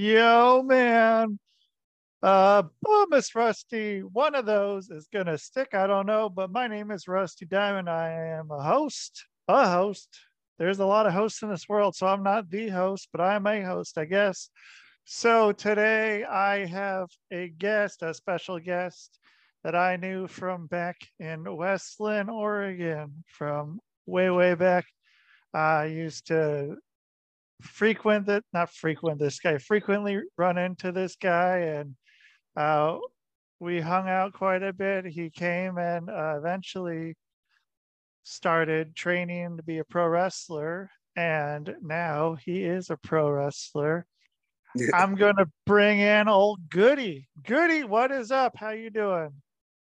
Yo, man. Uh, oh, Miss Rusty, one of those is gonna stick. I don't know, but my name is Rusty Diamond. I am a host, a host. There's a lot of hosts in this world, so I'm not the host, but I'm a host, I guess. So today I have a guest, a special guest that I knew from back in West Linn, Oregon, from way, way back. I used to frequent that, not frequent this guy, frequently run into this guy, and uh, we hung out quite a bit. He came and uh, eventually started training to be a pro wrestler, and now he is a pro wrestler. Yeah. I'm gonna bring in old Goody. Goody, what is up? How you doing?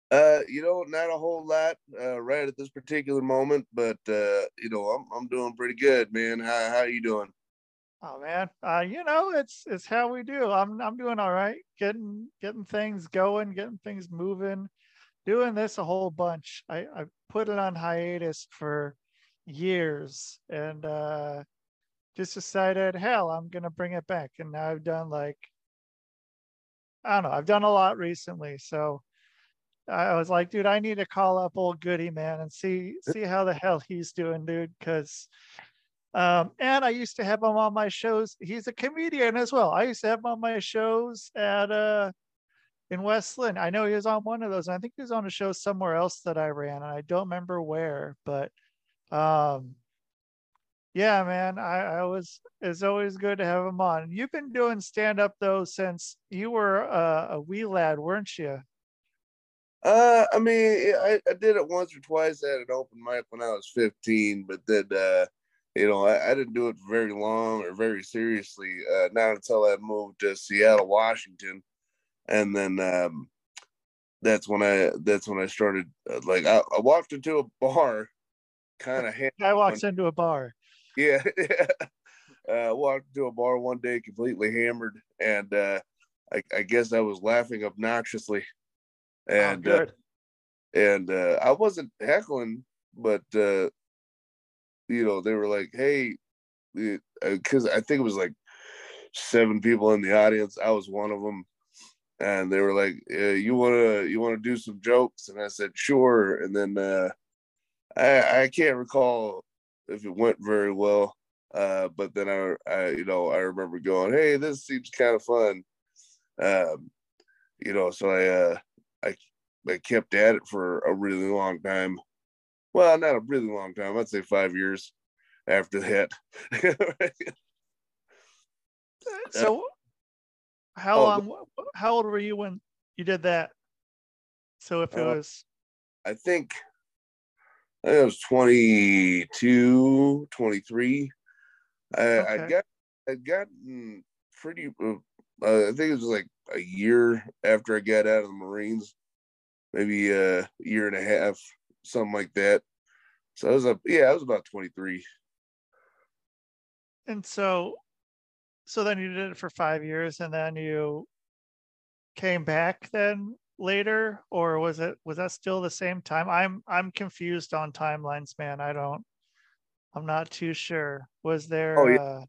Uh, you know, not a whole lot uh, right at this particular moment, but uh, you know, I'm I'm doing pretty good, man. How how you doing? Oh man, uh, you know, it's it's how we do. I'm I'm doing all right, getting getting things going, getting things moving, doing this a whole bunch. I I put it on hiatus for years, and uh, just decided, hell, I'm gonna bring it back. And now I've done like, I don't know, I've done a lot recently, so I was like, dude, I need to call up old Goody man and see see how the hell he's doing, dude, because um, and I used to have him on my shows. He's a comedian as well. I used to have him on my shows at uh in West Linn. I know he was on one of those. I think he was on a show somewhere else that I ran, and I don't remember where, but um yeah, man, I, I was it's always good to have him on. You've been doing stand up though since you were uh, a wee lad, weren't you? Uh, I mean, I, I did it once or twice at an open mic when I was 15, but then uh you know, I, I, didn't do it very long or very seriously. Uh, not until I moved to Seattle, Washington, and then um, that's when I that's when I started. Uh, like I, I, walked into a bar, kind of. I walks into a bar. Yeah, uh, walked into a bar one day completely hammered, and uh, I, I guess I was laughing obnoxiously, and oh, and uh, I wasn't heckling, but uh, you know, they were like, hey, because uh, I think it was like seven people in the audience. I was one of them. And they were like, "You wanna, you wanna do some jokes?" And I said, "Sure." And then uh, I, I can't recall if it went very well, uh, but then I, I, you know, I remember going, "Hey, this seems kind of fun," um, you know. So I, uh, I, I kept at it for a really long time, well, not a really long time. I'd say five years after that. so, how oh, long? How old were you when you did that? So, if it uh, was, I think, I think I was 22, 23. I, okay. I got, I'd gotten pretty. Uh, I think it was like a year after I got out of the Marines, maybe a year and a half something like that. So I was up, yeah, I was about 23. And so, so then you did it for five years and then you came back then later or was it was that still the same time i'm i'm confused on timelines man i don't i'm not too sure was there oh, yeah. Uh...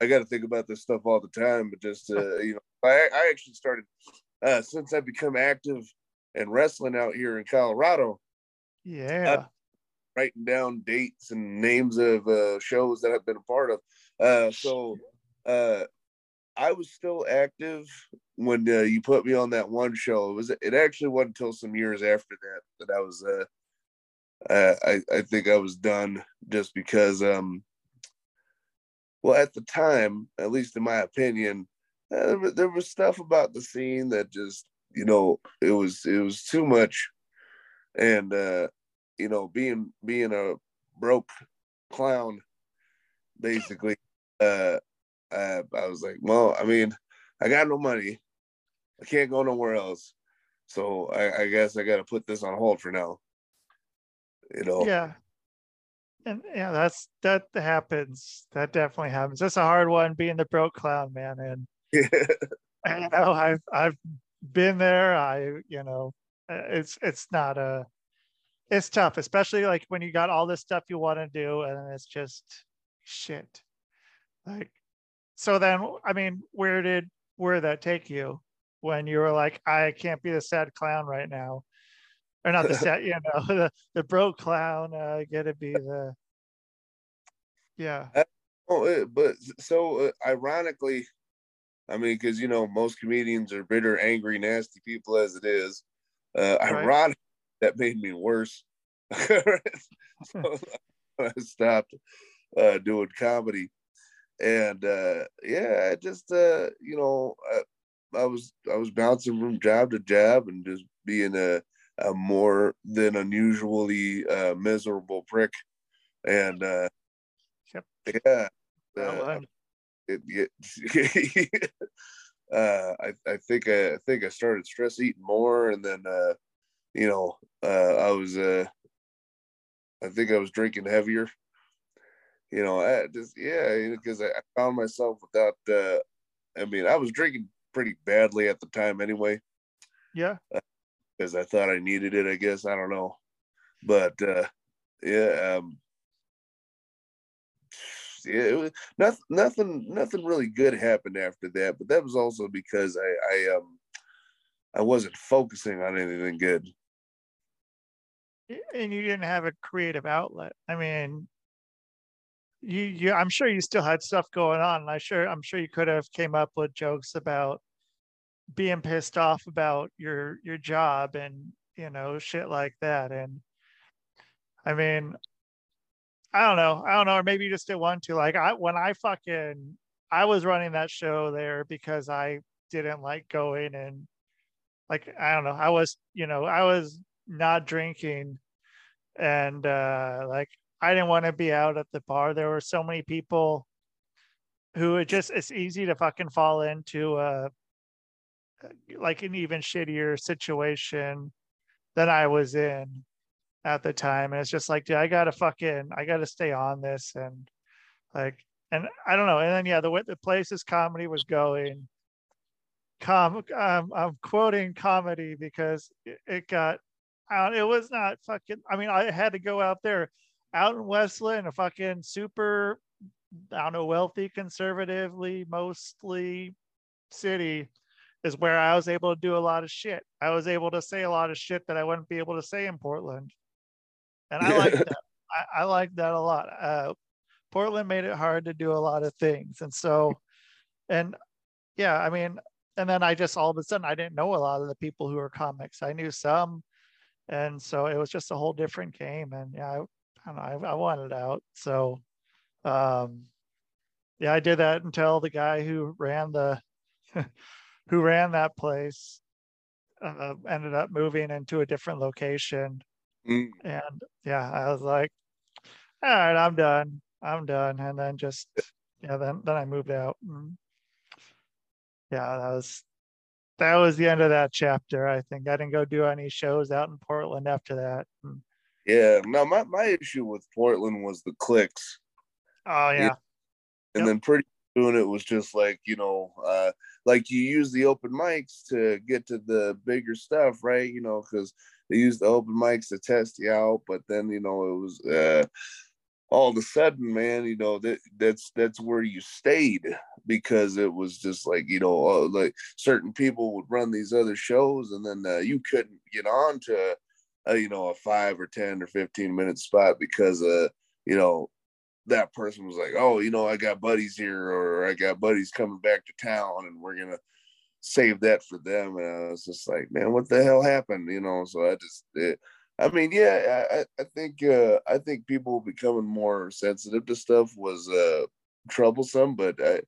i got to think about this stuff all the time but just uh, you know i i actually started uh since i've become active and wrestling out here in colorado yeah. writing down dates and names of uh, shows that I've been a part of. Uh, so uh, I was still active when uh, you put me on that one show. It was it actually wasn't until some years after that that I was uh, uh, I I think I was done just because um well at the time at least in my opinion uh, there was stuff about the scene that just you know it was it was too much and uh you know being being a broke clown basically uh I, I was like well i mean i got no money. I can't go nowhere else. So i, I guess i got to put this on hold for now you know? Yeah. And yeah that's that happens. That definitely happens. That's a hard one being the broke clown man. And yeah. i know i've i've been there. I you know it's it's not a it's tough, especially like when you got all this stuff you want to do and it's just shit. Like so then I mean, where did where did that take you when you were like, I can't be the sad clown right now? Or not the sad, you know, the, the broke clown, uh gotta be the yeah. Oh, but so uh, ironically, I mean, because you know most comedians are bitter, angry, nasty people as it is. Uh, right. Ironic that made me worse. so I stopped uh, doing comedy, and uh, yeah, I just uh, you know I, I, was I was bouncing from job to job and just being a, a more than unusually uh, miserable prick, and uh, yep. yeah. Uh, it, it, uh, I, I think I, I, think I started stress eating more, and then uh, you know uh, I was uh, I think I was drinking heavier. You know, I just yeah, because I, found myself without. Uh, I mean, I was drinking pretty badly at the time anyway. Yeah. Because uh, I thought I needed it. I guess I don't know, but uh, yeah. Um, yeah, it was nothing, nothing, nothing really good happened after that. But that was also because I, I, um, I wasn't focusing on anything good. And you didn't have a creative outlet. I mean, you, you, I'm sure you still had stuff going on. I sure, I'm sure you could have came up with jokes about being pissed off about your your job and you know shit like that. And I mean, I don't know. I don't know. Or maybe you just didn't want to. Like I when I fucking I was running that show there because I didn't like going and like I don't know. I was, you know, I was not drinking. And uh like I didn't want to be out at the bar. There were so many people who it just it's easy to fucking fall into uh like an even shittier situation than I was in at the time. And it's just like dude i gotta fucking i gotta stay on this. And like and i don't know. And then yeah the way the places comedy was going com um, i'm quoting comedy because it, it got out it was not fucking i mean i had to go out there out in west linn a fucking super i don't know wealthy conservatively mostly city is where I was able to do a lot of shit. I was able to say a lot of shit that I wouldn't be able to say in Portland and I like that. I, I like that a lot. Uh, Portland made it hard to do a lot of things, and so, and yeah, I mean, and then I just all of a sudden I didn't know a lot of the people who were comics. I knew some, and so it was just a whole different game. And yeah, I, I don't know, I, I wanted out. So, um, yeah, I did that until the guy who ran the, who ran that place, uh, ended up moving into a different location Mm. And yeah, I was like, all right, I'm done. I'm done. And then just yeah, then then I moved out. And yeah, that was that was the end of that chapter. I think I didn't go do any shows out in Portland after that. Yeah, no, my, my issue with Portland was the cliques. Oh yeah. yeah. And yep. then pretty soon it was just like, you know, uh like you use the open mics to get to the bigger stuff, right? You know, because they used the open mics to test you out, but then you know it was uh, all of a sudden, man, you know that that's that's where you stayed because it was just like you know uh, like certain people would run these other shows, and then uh, you couldn't get on to uh, you know a five or ten or fifteen minute spot because uh you know that person was like, oh, you know, I got buddies here, or I got buddies coming back to town, and we're gonna save that for them. And I was just like, man, what the hell happened? You know, so I just, it, I mean, yeah, I, I think, uh, I think people becoming more sensitive to stuff was uh, troublesome, but I,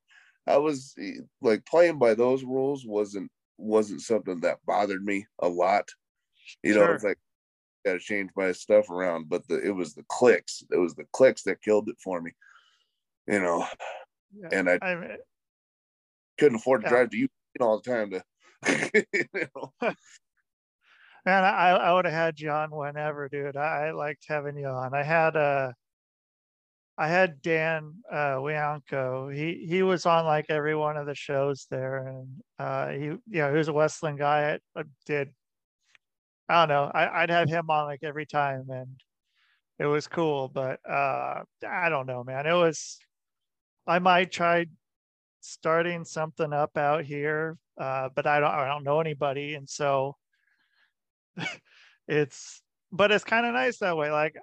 I was like playing by those rules wasn't wasn't something that bothered me a lot. You know, it's like got to change my stuff around, but the it was the cliques. It was the cliques that killed it for me. You know, yeah, and I, I couldn't afford to yeah. drive to you all the time to, you know. Man, I, I would have had you on whenever, dude. I, liked having you on. I had uh I had Dan uh Wianco. He he was on like every one of the shows there and uh he you know he was a West Linn guy. I, I did I don't know. I, I'd have him on like every time and it was cool, but uh I don't know, man. It was I might try starting something up out here, uh, but I don't I don't know anybody, and so it's but it's kind of nice that way. Like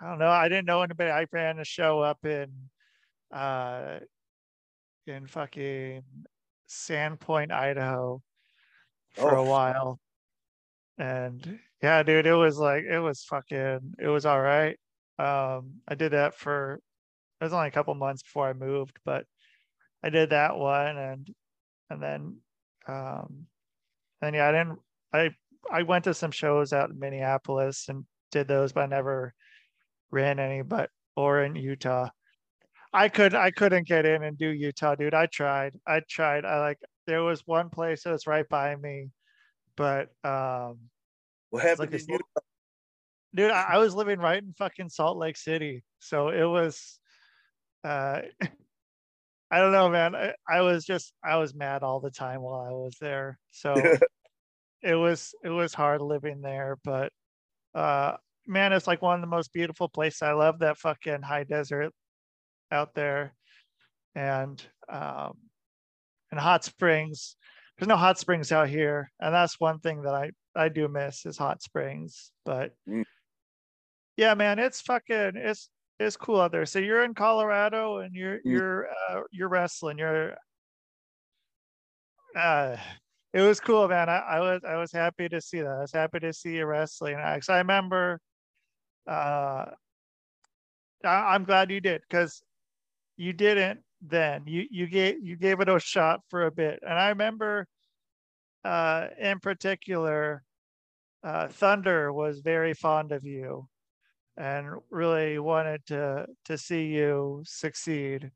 I don't know, I didn't know anybody. I ran a show up in uh in fucking Sandpoint, Idaho for oh. a while. And yeah, dude, it was like it was fucking it was all right. Um I did that for it was only a couple months before I moved, but I did that one and and then um and yeah, I didn't I I went to some shows out in Minneapolis and did those, but I never ran any but or in Utah. I could I couldn't get in and do Utah, dude. I tried. I tried. I like there was one place that was right by me, but um what happened like Utah? Dude, I, I was living right in fucking Salt Lake City. So it was uh I don't know, man. I, I was just I was mad all the time while I was there. So it was it was hard living there, but uh man, it's like one of the most beautiful places. I love that fucking high desert out there. And um and hot springs. There's no hot springs out here. And that's one thing that I I do miss is hot springs. But mm. yeah, man, it's fucking it's it's cool out there. So you're in Colorado and you're mm. you're uh, you're wrestling. You're uh it was cool, man. I, I was I was happy to see that. I was happy to see you wrestling. I, I remember uh I, I'm glad you did because you didn't then. You you gave you gave it a shot for a bit. And I remember uh in particular uh Thunder was very fond of you and really wanted to to see you succeed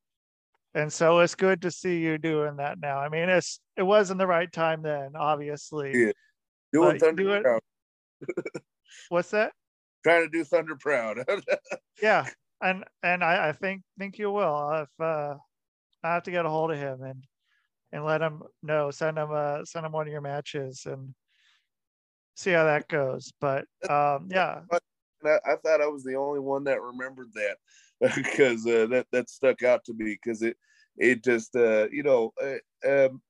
and so it's good to see you doing that now. I mean it's it wasn't the right time then obviously yeah. Doing thunder do proud. what's that? Trying to do thunder proud. Yeah and and I, I think think you will if uh i have to get a hold of him and and let him know send him uh send him one of your matches and see how that goes. But um yeah. I, I thought I was the only one that remembered that because uh, that that stuck out to me because it it just uh, you know uh, um,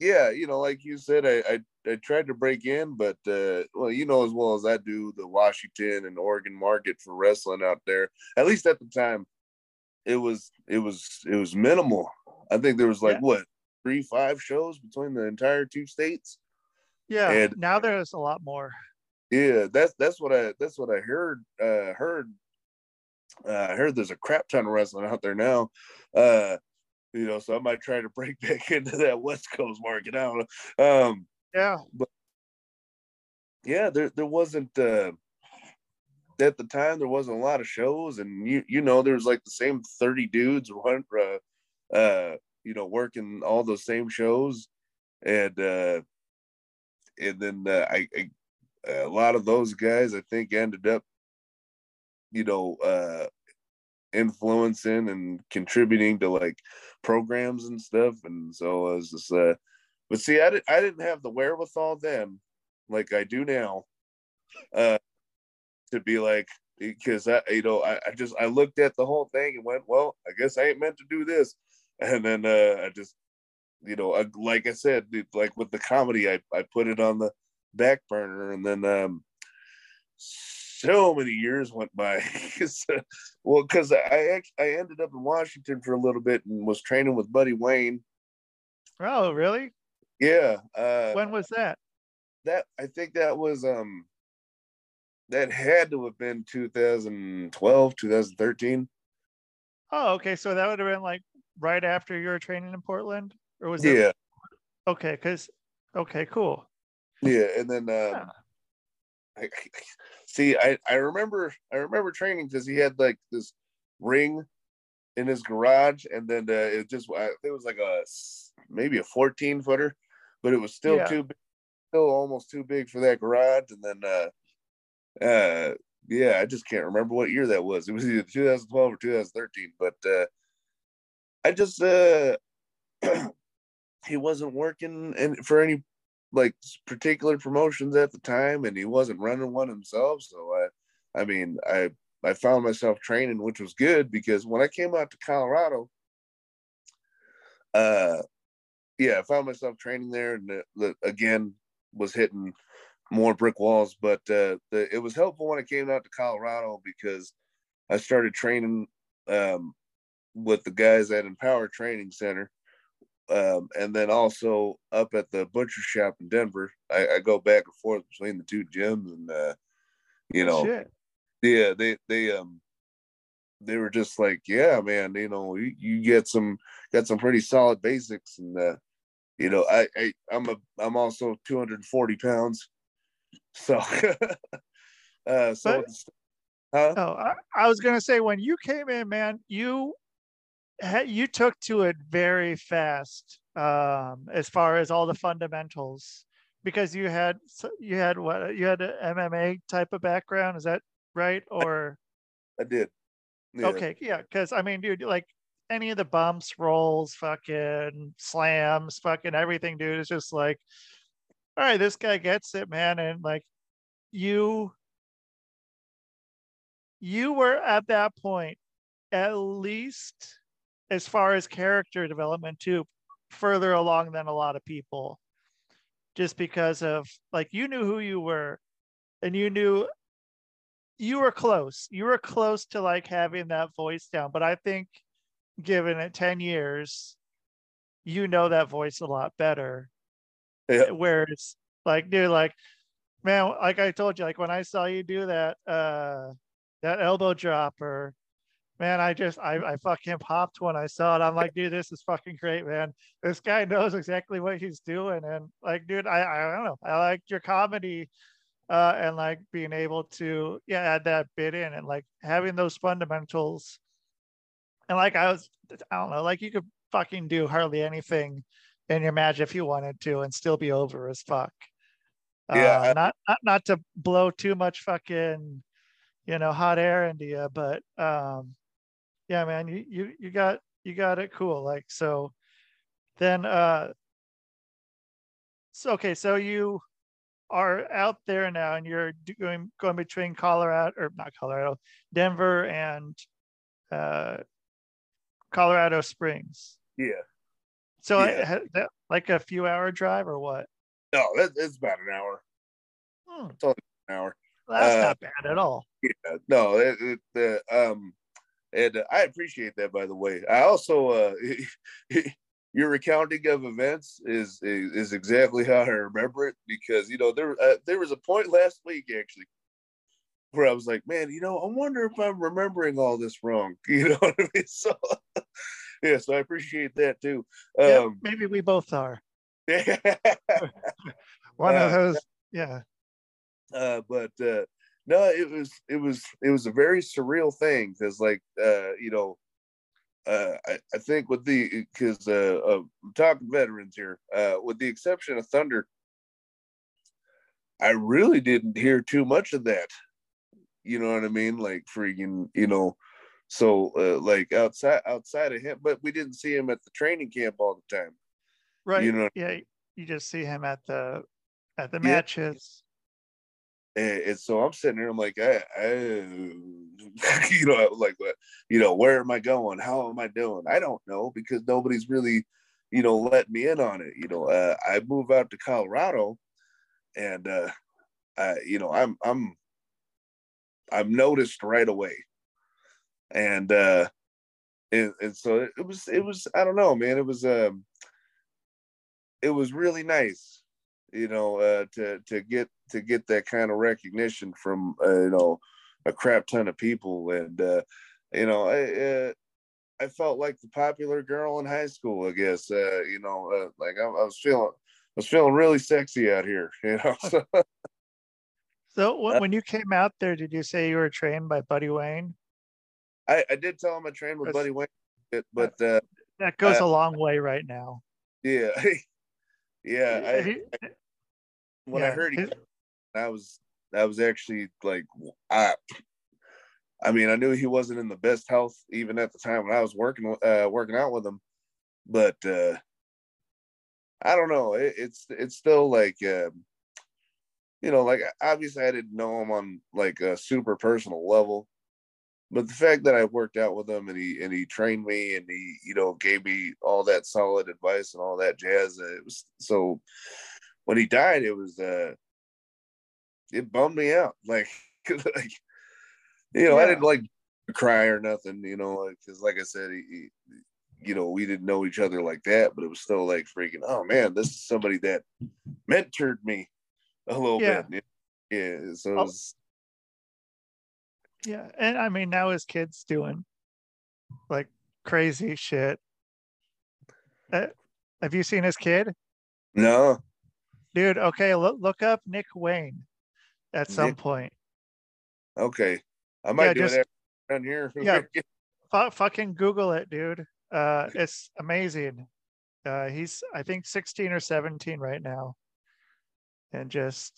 yeah you know like you said I, I, I tried to break in but uh, well you know as well as I do the Washington and Oregon market for wrestling out there at least at the time it was it was it was minimal. I think there was like yeah. what three five shows between the entire two states? Yeah and now there's a lot more. Yeah that's that's what I that's what I heard uh heard uh, I heard there's a crap ton of wrestling out there now. Uh, you know, so I might try to break back into that West Coast market. I don't know. Um, yeah, but yeah, there there wasn't uh, at the time there wasn't a lot of shows, and you you know there was like the same thirty dudes uh, uh, you know working all those same shows, and uh, and then uh, I, I a lot of those guys I think ended up you know uh influencing and contributing to like programs and stuff. And so i was just uh but see i, did, I didn't have the wherewithal then like i do now uh to be like because i you know I, I just i looked at the whole thing and went well i guess i ain't meant to do this. And then uh i just you know like i said like with the comedy i i put it on the back burner. And then um so many years went by. well, because I I ended up in Washington for a little bit and was training with Buddy Wayne. Oh, really? Yeah. Uh, when was that? That I think that was um that had to have been 2012, 2013. Oh, okay. So that would have been like right after you were training in Portland, or was yeah? Okay, because okay, cool. Yeah, and then um, yeah. I, see, I, I remember I remember training because he had like this ring in his garage, and then uh, it just it was like a maybe a 14 footer, but it was still yeah. too big, still almost too big for that garage. And then uh, uh, yeah, I just can't remember what year that was. It was either 2012 or 2013, but uh, I just uh, he wasn't working and for any like particular promotions at the time and he wasn't running one himself so i i mean i i found myself training which was good because when i came out to colorado uh, yeah, I found myself training there, and the, again was hitting more brick walls. But uh, the, it was helpful when I came out to Colorado because I started training um, with the guys at Empower Training Center, um, and then also up at the butcher shop in Denver. I, I go back and forth between the two gyms, and uh, you know, Shit. yeah, they they um they were just like, yeah, man, you know, you, you get some got some pretty solid basics, and uh, you know, I, I I'm a I'm also 240 pounds, so uh, so. But, huh? Oh, I, I was gonna say when you came in, man, you you took to it very fast um, as far as all the fundamentals because you had you had what you had an MMA type of background. Is that right? Or I, did. Yeah. Okay, yeah, because I mean, dude, like any of the bumps, rolls, fucking slams, fucking everything, dude, is just like, all right, this guy gets it, man, and like you you were at that point at least as far as character development too further along than a lot of people. Just because of like you knew who you were and you knew you were close. You were close to like having that voice down but i think given it 10 years you know that voice a lot better. Yeah. whereas like dude like man like i told you like when i saw you do that uh that elbow drop or man, I just I, I fucking popped when I saw it. I'm like, dude, this is fucking great, man. This guy knows exactly what he's doing. And like, dude, I I don't know. I like your comedy uh and like being able to yeah add that bit in and like having those fundamentals. And like I was I don't know, like you could fucking do hardly anything in your match if you wanted to and still be over as fuck. Yeah. Uh, not, not not to blow too much fucking you know hot air into you but um yeah, man, you you you got you got it cool. Like so, then uh, so okay, so you are out there now, and you're going going between Colorado or not Colorado, Denver and uh, Colorado Springs. Yeah. So yeah. I, like a few hour drive or what? No, that, it's about an hour. Hmm. It's only an hour. Well, that's uh, not bad at all. Yeah, no, it, it, the um and uh, I appreciate that. By the way, I also uh, your recounting of events is, is, is exactly how I remember it because you know there uh, there was a point last week actually where I was like, man, you know, I wonder if I'm remembering all this wrong. You know what I mean? So yeah, so I appreciate that too. Um, yeah, maybe we both are. One of uh, those, yeah. Uh, but uh, no it was it was it was a very surreal thing because like uh you know uh I, I think with the because uh, uh I'm talking veterans here uh with the exception of thunder i really didn't hear too much of that. You know what i mean? Like freaking you know so uh, like outside outside of him but we didn't see him at the training camp all the time. Right. you know yeah you just see him at the at the yeah. matches and, and, so I'm sitting there, I'm like, I, I you know, like, what you know, where am I going? How am I doing? I don't know because nobody's really, you know, let me in on it. You know, uh, I move out to Colorado, and uh, I, you know, I'm I'm I'm noticed right away, and uh, and, and so it was it was I don't know, man. It was um, it was really nice you know, uh, to to get to get that kind of recognition from uh, you know a crap ton of people, and uh, you know, I uh, I felt like the popular girl in high school. I guess uh, you know, uh, like I, I was feeling I was feeling really sexy out here, you know. So, so when you came out there, did you say you were trained by Buddy Wayne? I, I did tell him I trained with Buddy Wayne, but uh, that goes a long way right now. Yeah, yeah. I, when yeah. I heard he, I was I was actually like I I mean I knew he wasn't in the best health even at the time when I was working uh working out with him, but uh I don't know. It, it's it's still like uh, you know, like obviously I didn't know him on like a super personal level, but the fact that I worked out with him and he and he trained me and he you know gave me all that solid advice and all that jazz. It was so when he died, it was uh it bummed me out. Like, like you know, yeah. I didn't like cry or nothing. You know, because like I said, he, he, you know, we didn't know each other like that, but it was still like freaking. Oh man, this is somebody that mentored me a little yeah. bit. Yeah, so it oh. was, yeah, and I mean now his kid's doing like crazy shit. Uh, have you seen his kid? No. Dude, okay, look look up Nick Wayne at some Nick. point. Okay. I might yeah, do just, it down here. yeah. F- fucking Google it, dude. Uh it's amazing. Uh he's I think 16 or 17 right now. And just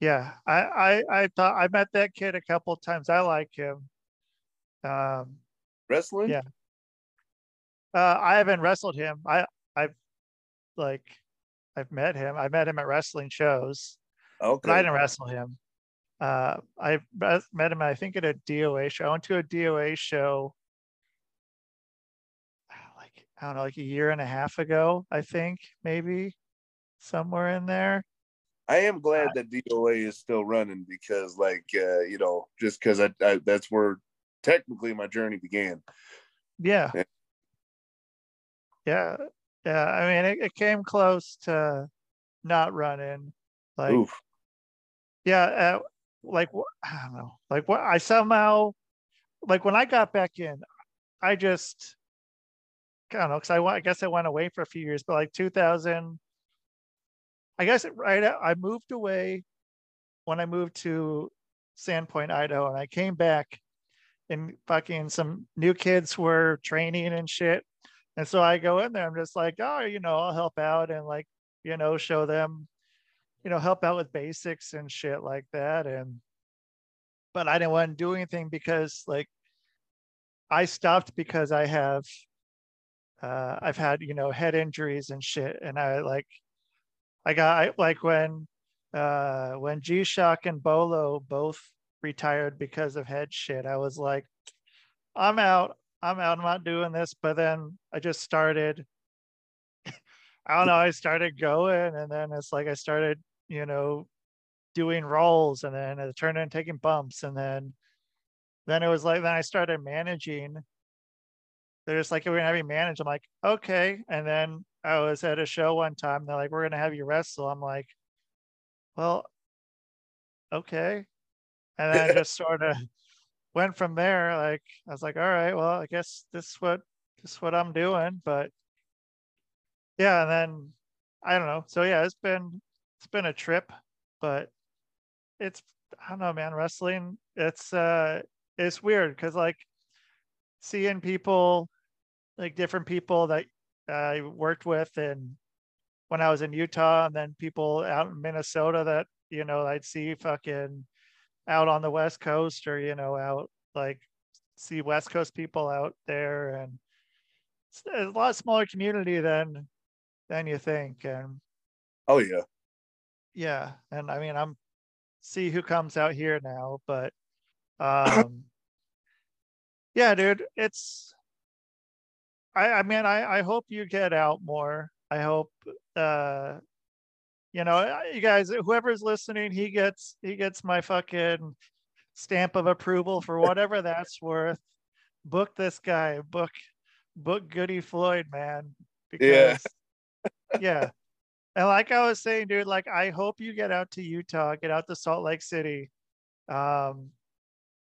yeah, I, I I thought I met that kid a couple times. I like him. Um, wrestling. Yeah. Uh, I haven't wrestled him. I I've like I've met him. I met him at wrestling shows. Okay. But I didn't wrestle him. Uh, I met him. I think at a DOA show. I went to a DOA show. Like I don't know, like a year and a half ago. I think maybe somewhere in there. I am glad that DOA is still running because, like, uh, you know, just because I, I, that's where technically my journey began. Yeah. Yeah. Yeah. I mean, it, it came close to not running. Like, Oof. Yeah. Uh, like, I don't know. Like, what I somehow, like, when I got back in, I just, I don't know, because I, I guess I went away for a few years, but like 2000, I guess right I moved away when I moved to Sandpoint, Idaho, and I came back and fucking some new kids were training and shit. And so I go in there, I'm just like, oh, you know, I'll help out and like, you know, show them, you know, help out with basics and shit like that. And but I didn't want to do anything because like I stopped because I have uh I've had, you know, head injuries and shit. And I like I got I, like when uh when G Shock and Bolo both retired because of head shit. I was like, I'm out. I'm out. I'm not doing this. But then I just started. I don't know. I started going, and then it's like I started, you know, doing rolls, and then it turned into taking bumps, and then, then it was like then I started managing. They're just like, we're gonna have you manage. I'm like, okay. And then I was at a show one time. They're like, we're gonna have you wrestle. I'm like, well, okay. And then I just sort of went from there. Like I was like, all right, well, I guess this is what this is what I'm doing. But yeah, and then I don't know. So yeah, it's been it's been a trip, but it's I don't know, man. Wrestling, it's uh it's weird because like seeing people like different people that I worked with and when I was in Utah and then people out in Minnesota that, you know, I'd see fucking out on the West Coast or, you know, out like see West Coast people out there and it's a lot smaller community than than you think. And oh yeah. Yeah. And I mean I'm see who comes out here now, but um yeah, dude, it's I, I mean, I, I hope you get out more. I hope, uh, you know, you guys, whoever's listening, he gets, he gets my fucking stamp of approval for whatever that's worth. Book this guy, book, book Goody Flloyd, man. Because, yeah. yeah. And like I was saying, dude, like I hope you get out to Utah, get out to Salt Lake City. Um,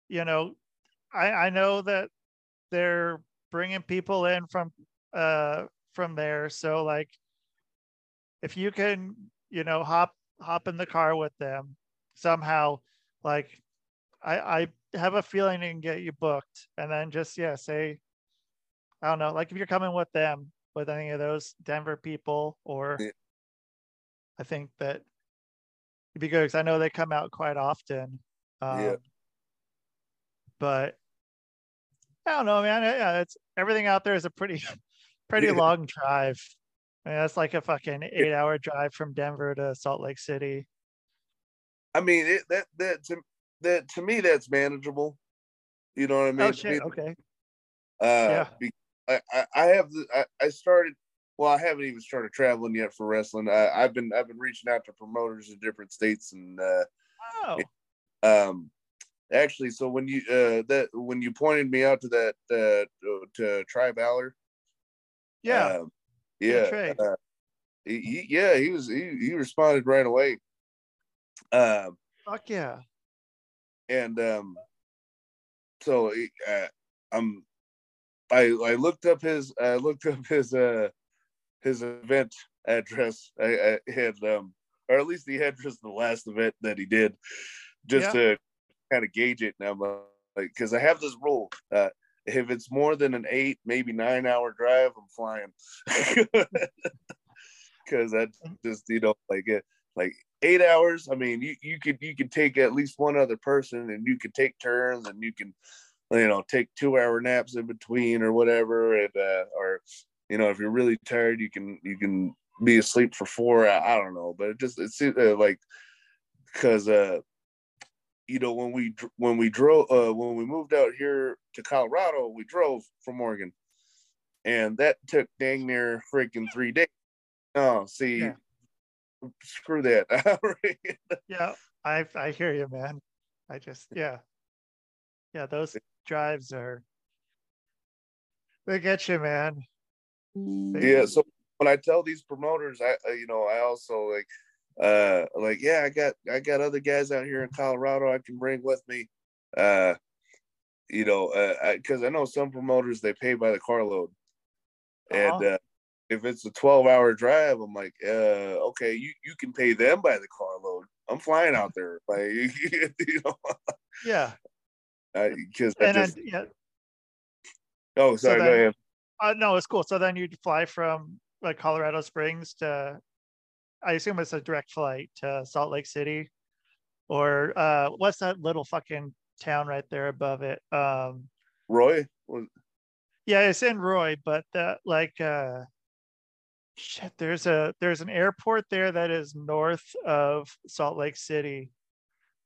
you know, I I know that they're bringing people in from uh from there so like if you can you know hop hop in the car with them somehow like i i have a feeling they can get you booked and then just yeah say i don't know like if you're coming with them with any of those denver people or yeah. I think that it'd be good because i know they come out quite often um, yeah but I don't know, man. Yeah, it's everything out there is a pretty, pretty long drive. I mean, that's like a fucking eight-hour drive from Denver to Salt Lake City. I mean, it, that that to that to me that's manageable. You know what I mean? Oh shit. Okay. Uh, yeah. Be, I, I, I have the I, I started well, I haven't even started traveling yet for wrestling. I, have been I've been reaching out to promoters in different states and uh, oh. um actually so when you uh that when you pointed me out to that uh to Try Balor yeah um, yeah uh, he, yeah he was he, he responded right away um fuck yeah and um so uh, I'm I I looked up his I looked up his uh his event address. I, I had um or at least the address of the last event that he did, just yeah. to kind of gauge it. And I'm like, because I have this rule. Uh, if it's more than an eight, maybe nine hour drive, I'm flying. Because that just you know like it like eight hours. I mean, you you could you could take at least one other person, and you could take turns, and you can you know take two hour naps in between or whatever, and uh, or you know if you're really tired, you can you can be asleep for four. I, I don't know, but it just it's uh, like because uh you know when we when we drove uh when we moved out here to Colorado, we drove from Oregon, and that took dang near freaking three days. Oh, see, yeah. screw that. yeah, I I hear you, man. I just yeah, yeah. Those drives are they get you, man. Yeah. So when I tell these promoters, I you know I also like uh like yeah i got i got other guys out here in colorado i can bring with me uh you know uh because I, I, know some promoters they pay by the carload. Uh-huh. and uh if it's a 12 hour drive i'm like uh okay you you can pay them by the carload. I'm flying out there like you know? Yeah. Because and just, then, yeah. Oh sorry so go ahead uh, no it's cool so then you'd fly from like colorado springs to I assume it's a direct flight to Salt Lake City, or uh, what's that little fucking town right there above it? Um, Roy. Yeah, it's in Roy, but that like uh, shit. There's a there's an airport there that is north of Salt Lake City.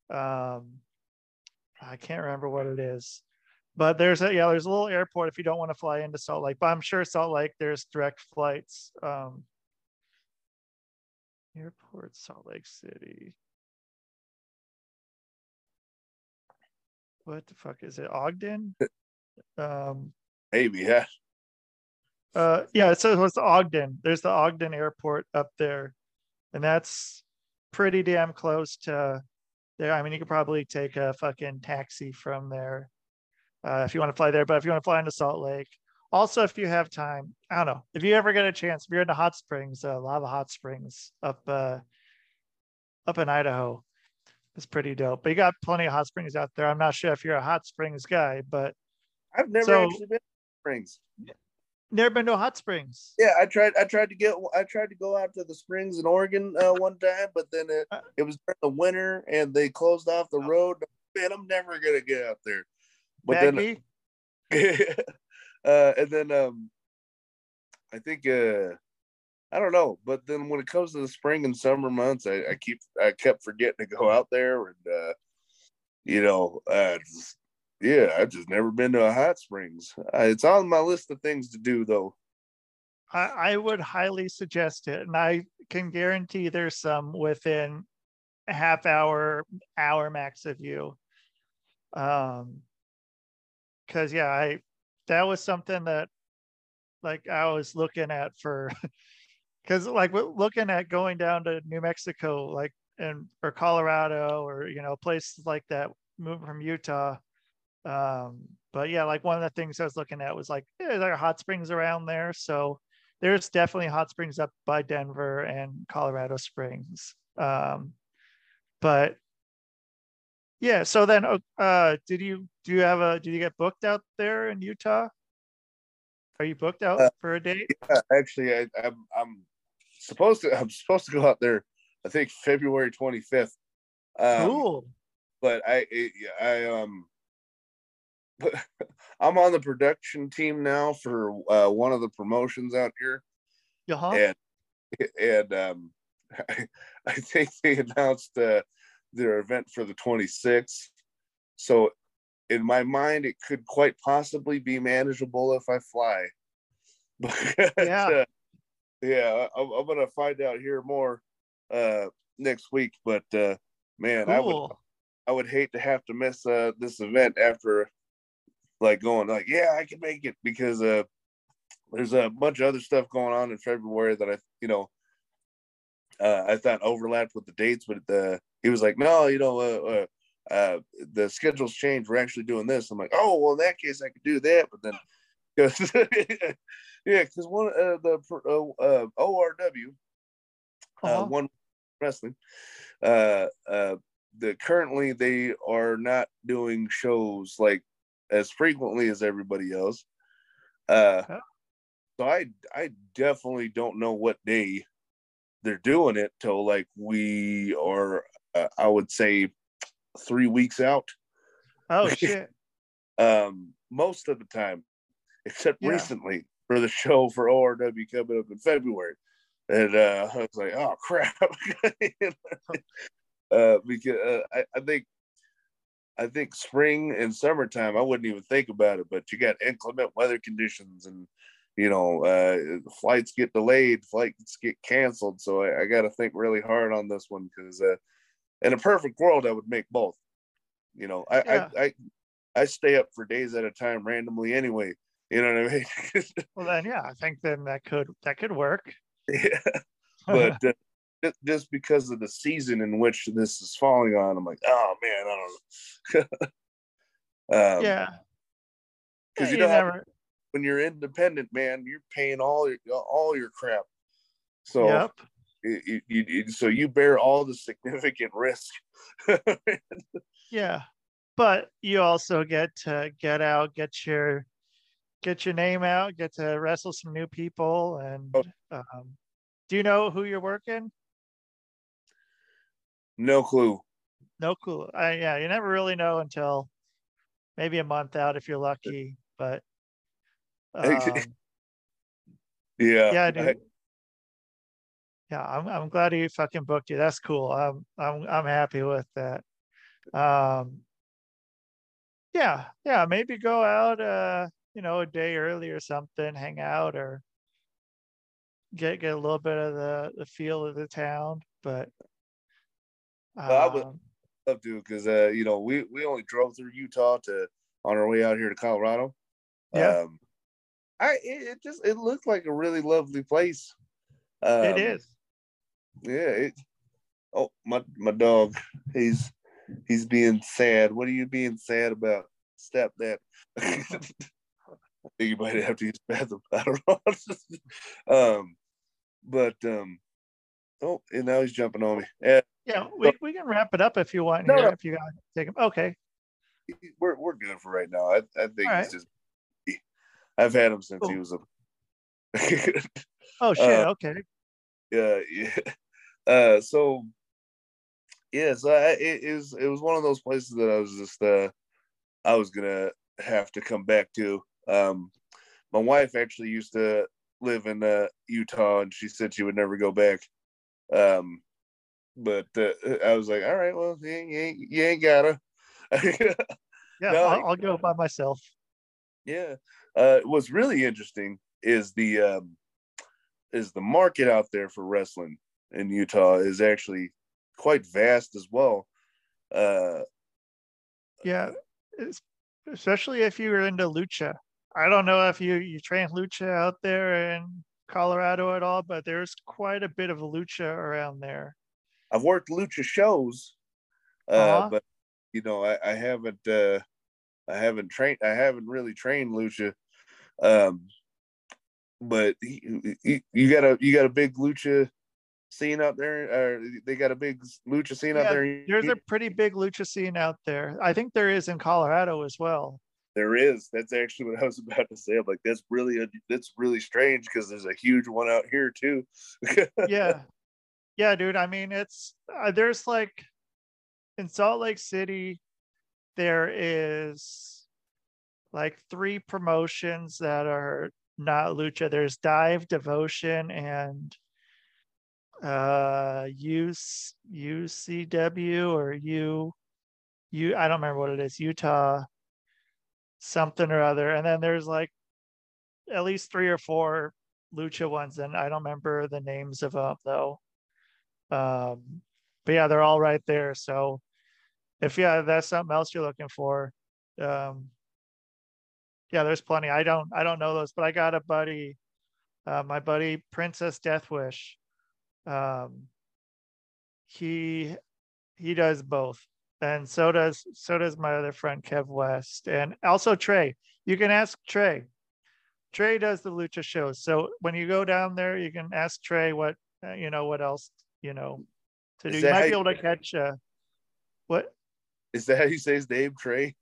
Um, I can't remember what it is, but there's a yeah there's a little airport if you don't want to fly into Salt Lake. But I'm sure Salt Lake there's direct flights. Um, Airport, Salt Lake City. What the fuck is it? Ogden? Um, Maybe, yeah. Uh, yeah, so it's Ogden. There's the Ogden Airport up there, and that's pretty damn close to there. I mean, you could probably take a fucking taxi from there uh, if you want to fly there. But if you want to fly into Salt Lake, also if you have time i don't know if you ever get a chance if you're in the hot springs uh, lava hot springs up uh up in idaho it's pretty dope but you got plenty of hot springs out there. I'm not sure if you're a hot springs guy but i've never so, actually been to springs. Never been to hot springs? Yeah i tried i tried to get i tried to go out to the springs in oregon uh, one time but then it, uh, it was during the winter and they closed off the oh. road. Man i'm never gonna get out there but Maggie? then uh, and then um, I think uh, I don't know, but then when it comes to the spring and summer months, I, I keep I kept forgetting to go out there, and uh, you know, uh, just, yeah, I've just never been to a hot springs. Uh, it's on my list of things to do, though. I, I would highly suggest it, and I can guarantee there's some within a half hour, hour max of you. Um, because yeah, I that was something that like I was looking at for because like we're looking at going down to New Mexico, like and or Colorado or you know places like that, moving from Utah. Um, but yeah, like one of the things I was looking at was like yeah, there are hot springs around there, so there's definitely hot springs up by Denver and Colorado Springs. Um, but yeah, so then uh, uh did you do you have a did you get booked out there in Utah? Are you booked out uh, for a date? Yeah, actually, I, I'm I'm supposed to I'm supposed to go out there. I think February 25th. Um, cool. But I I um I'm on the production team now for uh, one of the promotions out here. Uh-huh. And and um I, I think they announced uh, their event for the 26th. So in my mind, it could quite possibly be manageable if I fly. But, yeah, uh, yeah, I'm, I'm, gonna find out here more uh, next week. But uh, man, cool. I would I would hate to have to miss uh, this event after like going like, yeah, I can make it because uh, there's a bunch of other stuff going on in February that I you know uh, I thought overlapped with the dates, but the he was like, no, you know, uh, uh, uh, the schedules changed. We're actually doing this. I'm like, oh, well, in that case, I could do that. But then, because yeah, because one uh, the uh, uh, ORW, uh, uh-huh. one wrestling, uh, uh, the currently they are not doing shows like as frequently as everybody else. Uh, huh? so I I definitely don't know what day they're doing it till like we are. Uh, I would say three weeks out. Oh shit. um, most of the time, except yeah. recently for the show for ORW coming up in February. And uh, I was like, oh crap. uh, because uh, I, I think I think spring and summertime, I wouldn't even think about it, but you got inclement weather conditions and you know, uh, flights get delayed, flights get canceled. So I, I got to think really hard on this one because uh, in a perfect world, I would make both. You know, I, yeah. I, I, I stay up for days at a time randomly anyway. You know what I mean? well, then, yeah, I think then that could that could work. Yeah, but uh, just because of the season in which this is falling on, I'm like, oh man, I don't know. um, yeah, because yeah, you, you know, never... when you're independent, man, you're paying all your all your crap. So yep you, you, so you bear all the significant risk. yeah, but you also get to get out, get your get your name out, get to wrestle some new people. And oh. um, do you know who you're working? No clue. No clue. I, yeah, you never really know until maybe a month out if you're lucky. But um, yeah, yeah, dude. I, yeah, I'm I'm glad he fucking booked you. That's cool. I'm I'm I'm happy with that. Um yeah, yeah, maybe go out uh, you know, a day early or something, hang out or get get a little bit of the the feel of the town. But um, well, I would um, love to because uh, you know, we we only drove through Utah to on our way out here to Colorado. Yeah. Um, I it, it just it looked like a really lovely place. Um, it is yeah. It, oh, my my dog. He's he's being sad. What are you being sad about? Step that. I think you might have to use bathroom. I don't know. um, but um, oh, and now he's jumping on me. Yeah, yeah. We, we can wrap it up if you want. No, here, no. If you got to take him, okay. We're we're good for right now. I I think All it's just. I've had him since he was a. oh shit! Uh, okay. Yeah, yeah. Uh, so yeah, so I, it, was it was one of those places that I was just uh, I was gonna have to come back to. Um, my wife actually used to live in uh, Utah, and she said she would never go back. Um, but uh, I was like, all right, well, you ain't, you ain't gotta. yeah, no, I'll, I'll, go by myself. Yeah, uh, what's really interesting is the um, is the market out there for wrestling in Utah is actually quite vast as well. Uh, yeah, especially if you're into lucha. I don't know if you you train lucha out there in Colorado at all, but there's quite a bit of lucha around there. I've worked lucha shows, uh, uh-huh. but you know I, I haven't uh, I haven't trained I haven't really trained lucha. Um, but he, he, you got a you got a big lucha scene out there? Or they got a big lucha scene yeah, out there? There's a pretty big lucha scene out there. I think there is in Colorado as well. There is. That's actually what I was about to say. I'm like, that's really that's really strange because there's a huge one out here too. yeah, yeah, dude. I mean, it's uh, there's like in Salt Lake City, there is like three promotions that are not lucha. There's Dive Devotion and uh UC, UCW or U U I don't remember what it is, Utah something or other. And then there's like at least three or four lucha ones, and I don't remember the names of them though. Um, but yeah, they're all right there. So if yeah, that's something else you're looking for, um, yeah, there's plenty. I don't I don't know those, but I got a buddy, uh, my buddy Princess Deathwish. Um, he he does both, and so does so does my other friend Kev West, and also Trey. You can ask Trey. Trey does the lucha shows, so when you go down there, you can ask Trey what uh, you know what else you know to do. You might be able to catch uh, what is that how you say his name, Trey?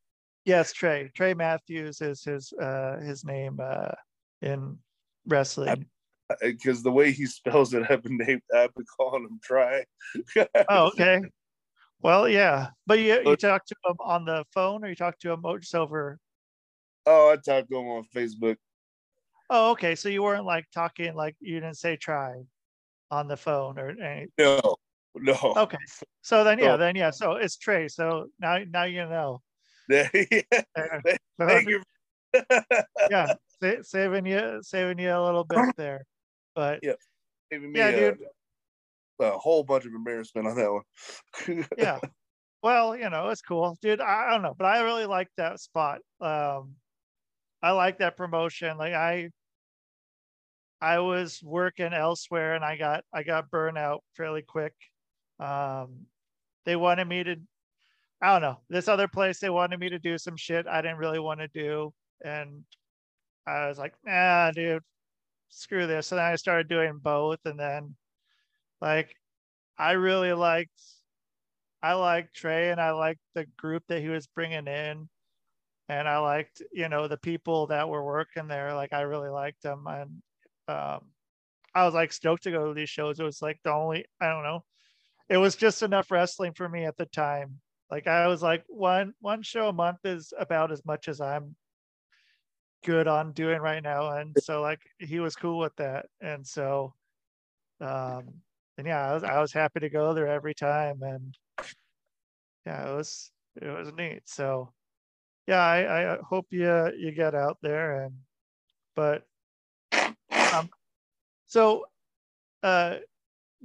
Yes, Trey. Trey Matthews is his uh his name uh in wrestling. Because the way he spells it, I've been named, I've been calling him Try. oh, okay. Well, yeah, but you you talked to him on the phone, or you talked to him just over? Oh, I talked to him on Facebook. Oh, okay. So you weren't like talking like you didn't say try on the phone or anything. No, no. Okay. So then yeah, then yeah. So it's Trey. So now now you know. yeah. Thank you. yeah, saving you saving you a little bit there, but yeah, saving me yeah, a, dude. a whole bunch of embarrassment on that one. yeah, well, you know, it's cool, dude. I, I don't know, but I really like that spot. Um, I like that promotion. Like I, I was working elsewhere and I got I got burned out fairly quick. Um, they wanted me to I don't know. This other place they wanted me to do some shit I didn't really want to do. And I was like, nah, dude, screw this. So then I started doing both. And then like I really liked I liked Trey and I liked the group that he was bringing in. And I liked, you know, the people that were working there. Like I really liked them. And um, I was like stoked to go to these shows. It was like the only, I don't know, it was just enough wrestling for me at the time like I was like one one show a month is about as much as I'm good on doing right now. And so like he was cool with that. And so um and yeah, I was I was happy to go there every time and yeah, it was it was neat. So yeah, I, I hope you you get out there and but um so uh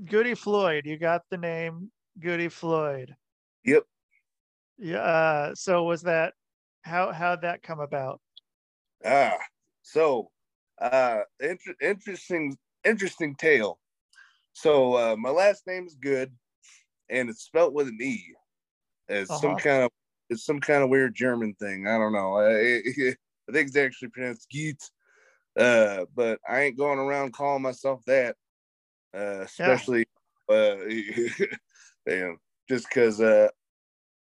Goody Flloyd, you got the name Goody Flloyd. Yep. Yeah. Uh, so was that how how'd that come about? Ah, so uh, inter- interesting interesting tale. So uh, my last name is Good, and it's spelt with an E. It's uh-huh. some kind of it's some kind of weird German thing. I don't know. I, I think it's actually pronounced Geet. Uh, but I ain't going around calling myself that. Uh, especially yeah. uh, know, just because uh,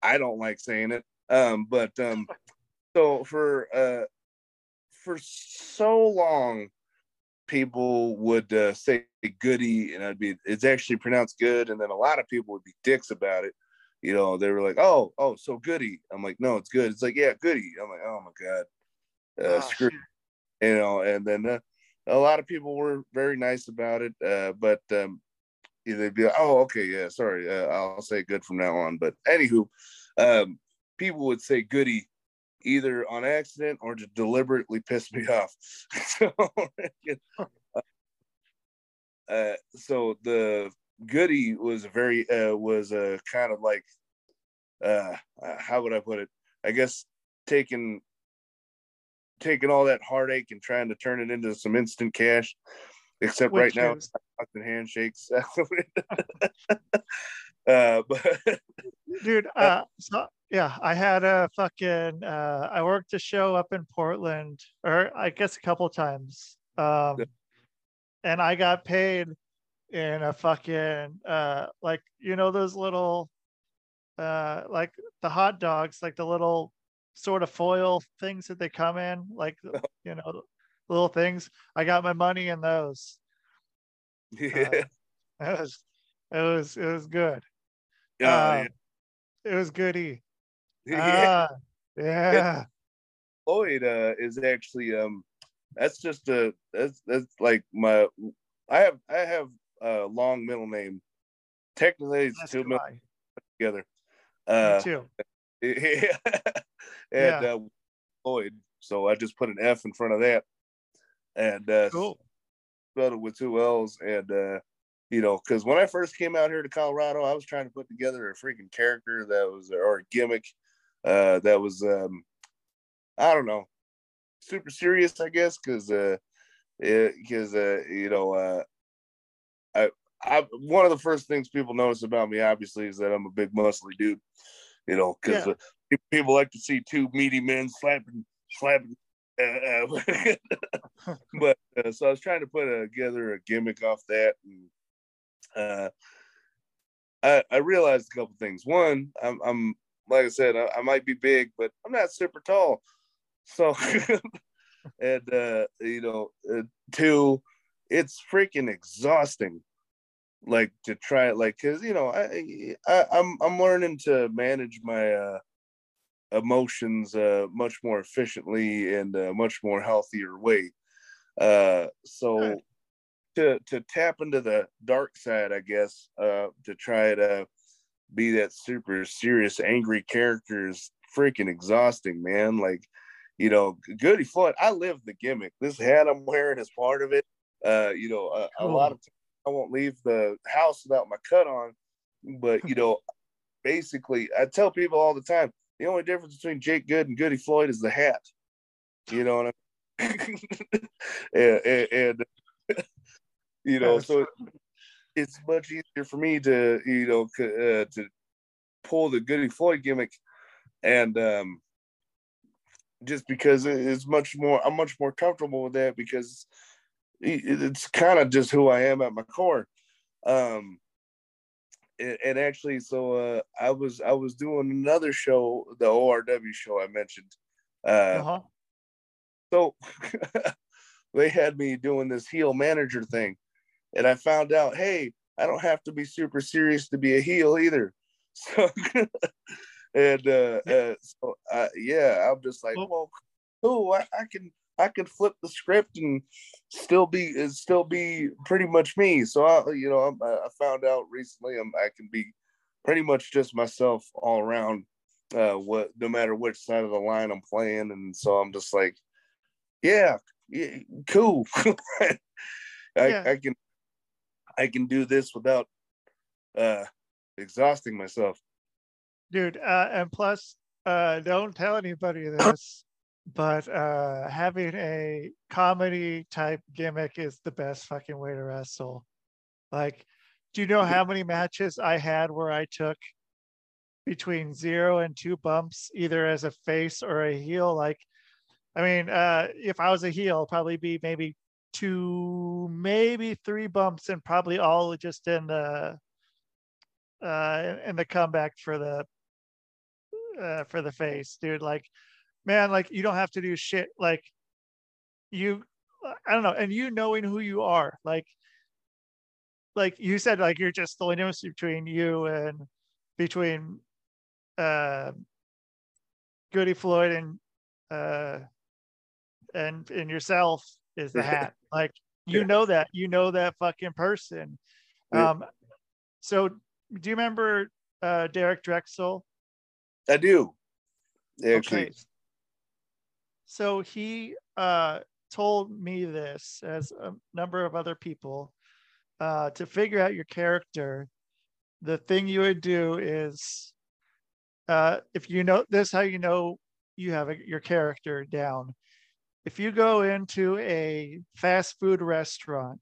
I don't like saying it. Um, but um, so for uh, for so long, people would uh, say goody, and I'd be it's actually pronounced good, and then a lot of people would be dicks about it. You know, they were like, "Oh, oh, so goody." I'm like, "No, it's good." It's like, "Yeah, goody." I'm like, "Oh my god, uh, oh, screw," you know. And then uh, a lot of people were very nice about it, uh, but um, they'd be like, "Oh, okay, yeah, sorry, uh, I'll say good from now on." But anywho, um, people would say "goody" either on accident or to deliberately piss me off. so, uh, so the goody was very uh, was a kind of like uh, uh, how would I put it? I guess taking taking all that heartache and trying to turn it into some instant cash except Which right now it's fucking handshakes. uh, but dude, uh, so, yeah, I had a fucking uh, I worked a show up in Portland, or I guess a couple times, um, and I got paid in a fucking uh, like you know those little uh, like the hot dogs, like the little sort of foil things that they come in, like you know little things. I got my money in those. Yeah. Uh, it was it was it was good. Yeah, um, yeah. it was goody. Yeah. Uh, yeah. Floyd uh, is actually um that's just a that's that's like my I have I have a long middle name. Technically it's that's two middle together. Uh, Me too. Yeah. And yeah. Uh, Floyd, so I just put an F in front of that, and uh, cool. spelled it with two L's. And uh, you know, because when I first came out here to Colorado, I was trying to put together a freaking character that was or a gimmick uh, that was um, I don't know, super serious, I guess, because uh, because uh, you know, uh, I I one of the first things people notice about me, obviously, is that I'm a big muscly dude. You know, because yeah. Uh, people like to see two meaty men slapping slapping. Uh, uh but uh, so I was trying to put together a gimmick off that, and uh, I, I realized a couple things. One, I'm, I'm like I said, I, I might be big, but I'm not super tall. So, and uh, you know, uh, two, it's freaking exhausting. Like to try it, like because you know, I, I I'm I'm learning to manage my uh, emotions uh, much more efficiently and uh, much more healthier way. Uh, so to to tap into the dark side, I guess, uh, to try to be that super serious, angry character is freaking exhausting, man. Like, you know, Goody Flloyd, I live the gimmick. This hat I'm wearing is part of it. Uh, you know, a, a lot of times I won't leave the house without my cut on, but you know, basically, I tell people all the time the only difference between Jake Good and Goody Flloyd is the hat. You know what I mean? and, and, and you know, so it's much easier for me to you know uh, to pull the Goody Flloyd gimmick, and um, just because it's much more, I'm much more comfortable with that because it's kind of just who I am at my core. Um, and, actually, so uh, I was I was doing another show, the ORW show I mentioned. Uh, uh-huh. So they had me doing this heel manager thing and I found out, hey, I don't have to be super serious to be a heel either. So, and uh, uh so uh, yeah, I'm just like, well, cool. I, I, can I can flip the script and still be still be pretty much me. So I, you know, I'm, I found out recently I'm I can be pretty much just myself all around. Uh, what no matter which side of the line I'm playing, and so I'm just like, yeah, yeah cool. I, yeah. I can I can do this without uh exhausting myself. Dude, uh and plus uh don't tell anybody this, but uh having a comedy type gimmick is the best fucking way to wrestle. Like, do you know how many matches I had where I took between zero and two bumps, either as a face or a heel? Like, I mean, uh, if I was a heel, probably be maybe two, maybe three bumps and probably all just in the uh in the comeback for the uh for the face dude like man like you don't have to do shit like you i don't know and you knowing who you are like like you said like you're just the difference between you and between uh goody flloyd and uh and and yourself is the hat. like you yeah. know that you know that fucking person. Um, so do you remember uh, Derek Drexel? I do. Actually. Okay. So he uh, told me this, as a number of other people, uh, to figure out your character. The thing you would do is, uh, if you know this, how you know you have a, your character down if you go into a fast food restaurant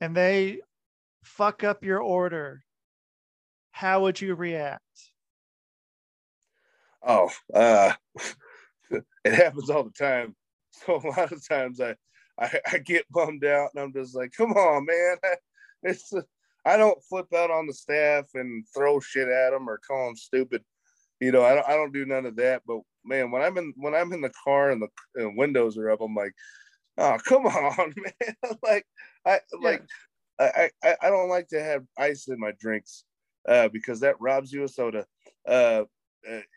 and they fuck up your order, how would you react? Oh, uh, it happens all the time. So a lot of times I, I, I get bummed out and I'm just like, come on, man. It's I don't flip out on the staff and throw shit at them or call them stupid. You know, I don't, I don't do none of that. But man, when I'm in when I'm in the car and the windows are up, I'm like, oh come on, man. like I yeah. like I, I I don't like to have ice in my drinks uh, because that robs you of soda. Uh,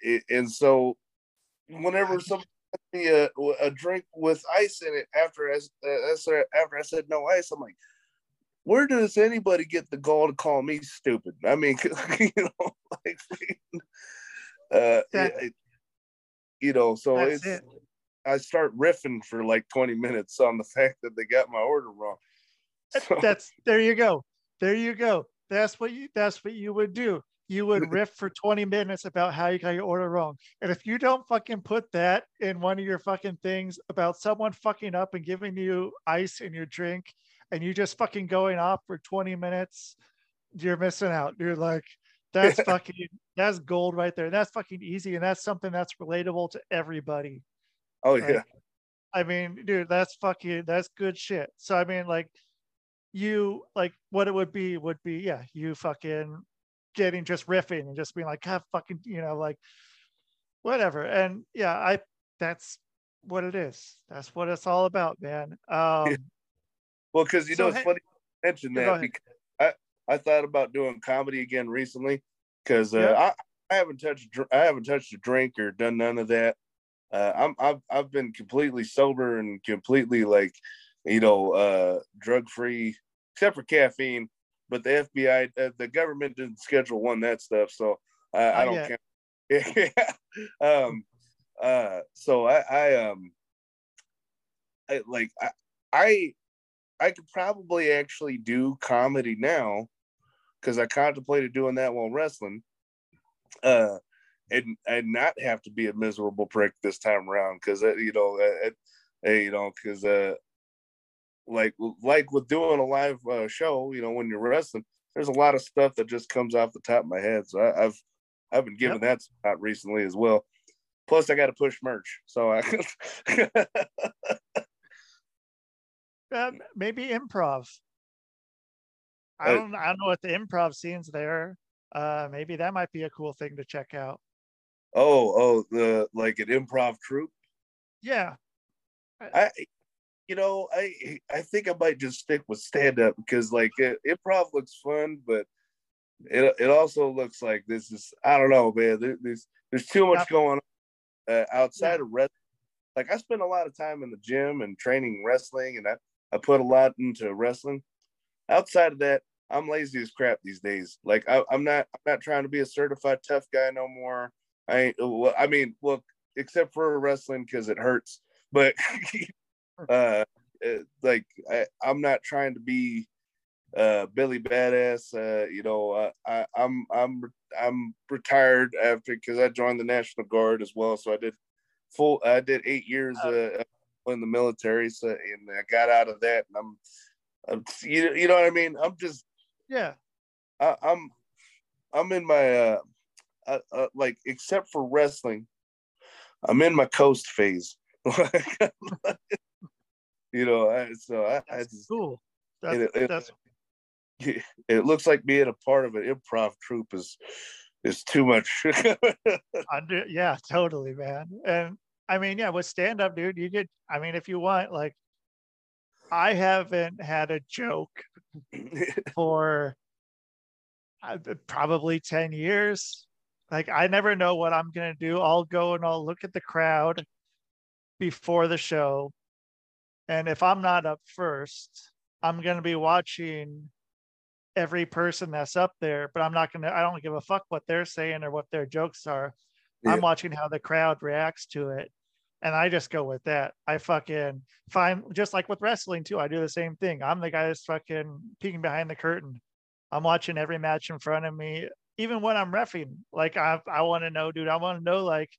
it, and so whenever somebody me a, a drink with ice in it after I uh, after I said no ice, I'm like, where does anybody get the gall to call me stupid? I mean, you know, like, uh, yeah you know, so That's it's it. I start riffing for like 20 minutes on the fact that they got my order wrong. So. That's there you go. There you go. That's what you that's what you would do. You would riff for 20 minutes about how you got your order wrong. And if you don't fucking put that in one of your fucking things about someone fucking up and giving you ice in your drink and you just fucking going off for 20 minutes, you're missing out. You're like, that's fucking that's gold right there. That's fucking easy. And that's something that's relatable to everybody. Oh yeah. I mean, dude, that's fucking that's good shit. So I mean, like you like what it would be would be, yeah, you fucking getting just riffing and just being like, God fucking, you know, like whatever. And yeah, I that's what it is. That's what it's all about, man. Um yeah. Well, because you so, know it's hey, funny you mention that because I, I thought about doing comedy again recently because uh, yeah. I, I haven't touched I haven't touched a drink or done none of that uh, I'm I've I've been completely sober and completely like you know uh, drug free except for caffeine. But the FBI, uh, the government didn't schedule one that stuff, so I, I don't care. um, uh, so I, I um, I like I, I I could probably actually do comedy now because I contemplated doing that while wrestling. Uh, and and not have to be a miserable prick this time around because uh, you know uh, uh, you know because uh like like with doing a live uh, show you know when you're wrestling there's a lot of stuff that just comes off the top of my head so I, have I've been given yep. that spot recently as well plus I got to push merch so I uh, maybe improv I don't I don't know what the improv scenes there uh maybe that might be a cool thing to check out Oh, oh, the like an improv troupe. Yeah. I, you know, I I think I might just stick with stand up because like it, improv looks fun, but it it also looks like this is I don't know, man. There, there's there's too much going on uh, outside yeah. of wrestling. Like I spend a lot of time in the gym and training wrestling, and I I put a lot into wrestling. Outside of that, I'm lazy as crap these days. Like I, I'm not I'm not trying to be a certified tough guy no more. I well, I mean, well, except for wrestling because it hurts, but uh, like I, am not trying to be uh Billy Badass. Uh, you know, uh, I, I'm I'm I'm retired after because I joined the National Guard as well. So I did full. I did eight years uh, in the military. So and I got out of that, and I'm, I'm you, you know what I mean. I'm just yeah. I, I'm I'm in my uh uh, uh, like except for wrestling, I'm in my coast phase. you know, I, so I, I just cool. That's, it, it, that's it looks like being a part of an improv troupe is is too much. Under, yeah, totally, man. And I mean, yeah, with stand up, dude, you get. I mean, if you want, like, I haven't had a joke for uh, probably ten years. Like I never know what I'm gonna do. I'll go and I'll look at the crowd before the show. And if I'm not up first, I'm gonna be watching every person that's up there, but I'm not gonna I don't give a fuck what they're saying or what their jokes are. Yeah. I'm watching how the crowd reacts to it. And I just go with that. I fucking find just like with wrestling too. I do the same thing. I'm the guy that's fucking peeking behind the curtain. I'm watching every match in front of me even when I'm refing, like I I want to know, dude. I want to know like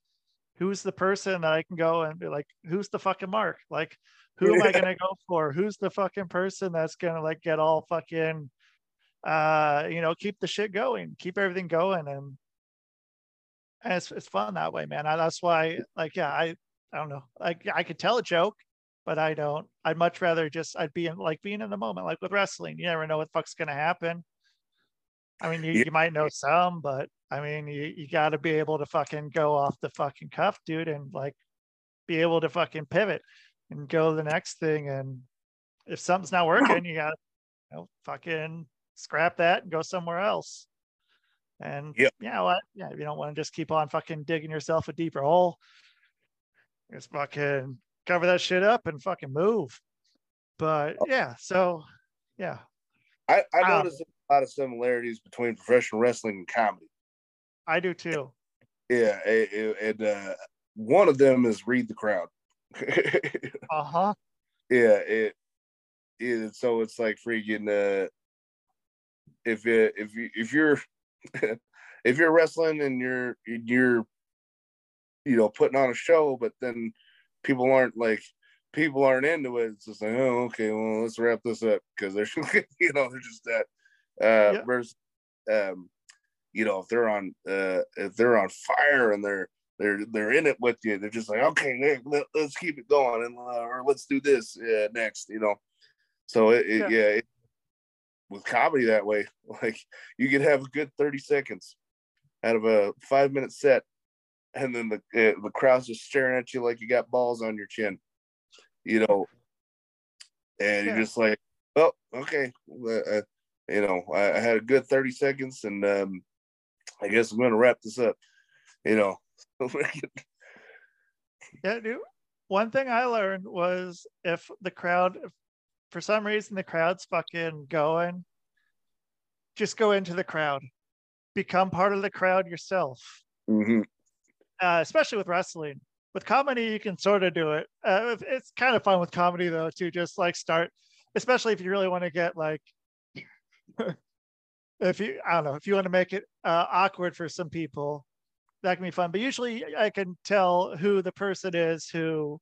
who's the person that I can go and be like, who's the fucking mark? Like, who am I gonna go for? Who's the fucking person that's gonna like get all fucking uh you know keep the shit going, keep everything going, and and it's it's fun that way, man. I, that's why like yeah, I I don't know, like I could tell a joke, but I don't. I'd much rather just I'd be in like being in the moment, like with wrestling. You never know what fuck's gonna happen. I mean, you, yeah. you might know some, but I mean, you, you got to be able to fucking go off the fucking cuff, dude, and like be able to fucking pivot and go the next thing. And if something's not working, you got to you know, fucking scrap that and go somewhere else. And yep. you know what? Yeah, you don't want to just keep on fucking digging yourself a deeper hole. Just fucking cover that shit up and fucking move. But oh. yeah, so yeah. I, I um, noticed a lot of similarities between professional wrestling and comedy. I do too. Yeah, and uh, one of them is read the crowd. uh huh. Yeah, it is. So it's like freaking. Uh, if it, if you if you're if you're wrestling and you're you're you know putting on a show, but then people aren't like people aren't into it. It's just like, oh, okay, well, let's wrap this up because they're you know they're just that. Uh, yeah. Versus, um, you know, if they're on uh, if they're on fire and they're they're they're in it with you, they're just like, okay, let, us keep it going and uh, or let's do this uh, next, you know. So it, it yeah, yeah it, with comedy that way, like you could have a good thirty seconds out of a five minute set, and then the uh, the crowd's just staring at you like you got balls on your chin, you know, and yeah. you're just like, oh, okay, uh, you know, I, I, had a good thirty seconds, and um, I guess I'm gonna wrap this up, you know. yeah, dude. One thing I learned was if the crowd, if for some reason the crowd's fucking going, just go into the crowd, become part of the crowd yourself. Mm-hmm. Uh, especially with wrestling. With comedy, you can sort of do it. Uh, it's kind of fun with comedy though to just like start, especially if you really want to get like, if you I don't know if you want to make it uh, awkward for some people, that can be fun. But usually, I can tell who the person is who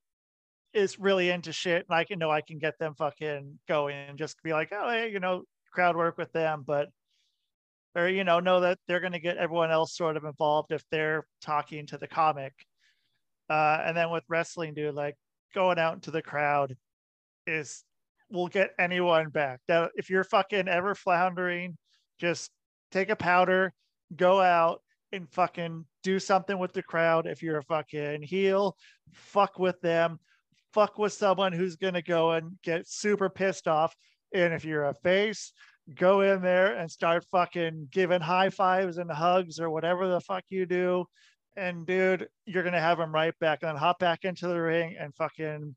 is really into shit, and I can know I can get them fucking going and just be like, oh, hey, you know, crowd work with them, but or you know, know that they're going to get everyone else sort of involved if they're talking to the comic. Uh, and then with wrestling, dude, like going out into the crowd is will get anyone back. That if you're fucking ever floundering, just take a powder, go out and fucking do something with the crowd. If you're a fucking heel, fuck with them fuck with someone who's to go and get super pissed off. And if you're a face, go in there and start fucking giving high fives and hugs or whatever the fuck you do. And dude, you're to have them right back and then hop back into the ring and fucking,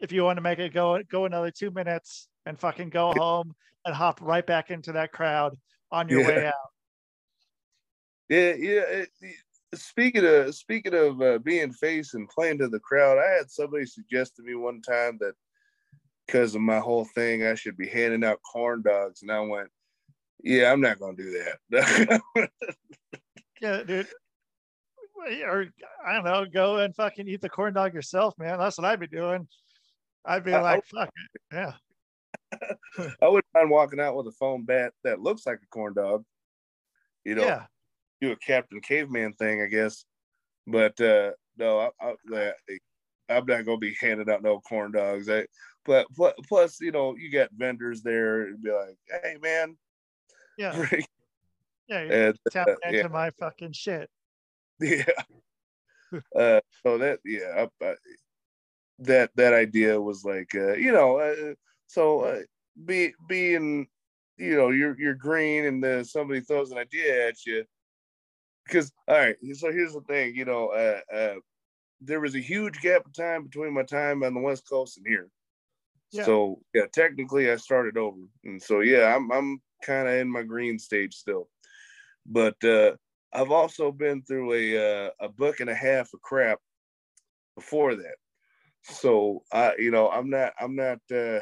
if you want to make it go, go another two minutes and fucking go home and hop right back into that crowd on your yeah. way out. Yeah, yeah. It, speaking of speaking of uh, being face and playing to the crowd, I had somebody suggest to me one time that because of my whole thing, I should be handing out corn dogs, and I went, "Yeah, I'm not gonna do that." yeah, dude. Or I don't know, go and fucking eat the corn dog yourself, man. That's what I'd be doing. I'd be like, I, "Fuck it, yeah." I wouldn't mind walking out with a foam bat that looks like a corn dog. You know, yeah do a Captain Caveman thing, I guess. But uh, no, I, I, I'm not gonna be handing out no corn dogs. I, but plus, you know, you got vendors there and be like, "Hey, man, yeah, yeah, and, tapping uh, into yeah. my fucking shit." Yeah. uh, so that yeah, I, I, that that idea was like, uh, you know, uh, so uh, be being, you know, you're you're green and then somebody throws an idea at you. Because all right so here's the thing you know uh, uh, there was a huge gap of time between my time on the west coast and here. Yeah. so yeah technically i started over. And so yeah i'm, I'm kind of in my green stage still. But uh, i've also been through a uh, a book and a half of crap before that so i you know i'm not i'm not uh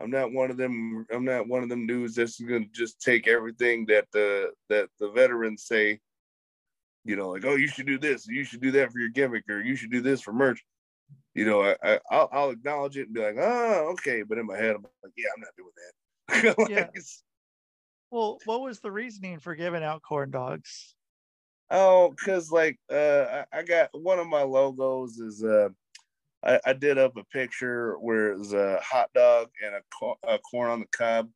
I'm not one of them. I'm not one of them dudes that's gonna just take everything that the that the veterans say you know, like, oh, you should do this, you should do that for your gimmick, or you should do this for merch. You know, I, I will I'll acknowledge it and be like, oh, okay, but in my head, I'm like, yeah, I'm not doing that. like, yeah. Well, what was the reasoning for giving out corn dogs? Oh, because like uh, I, I got one of my logos is uh, I, I did up a picture where it was a hot dog and a, a corn on the cob.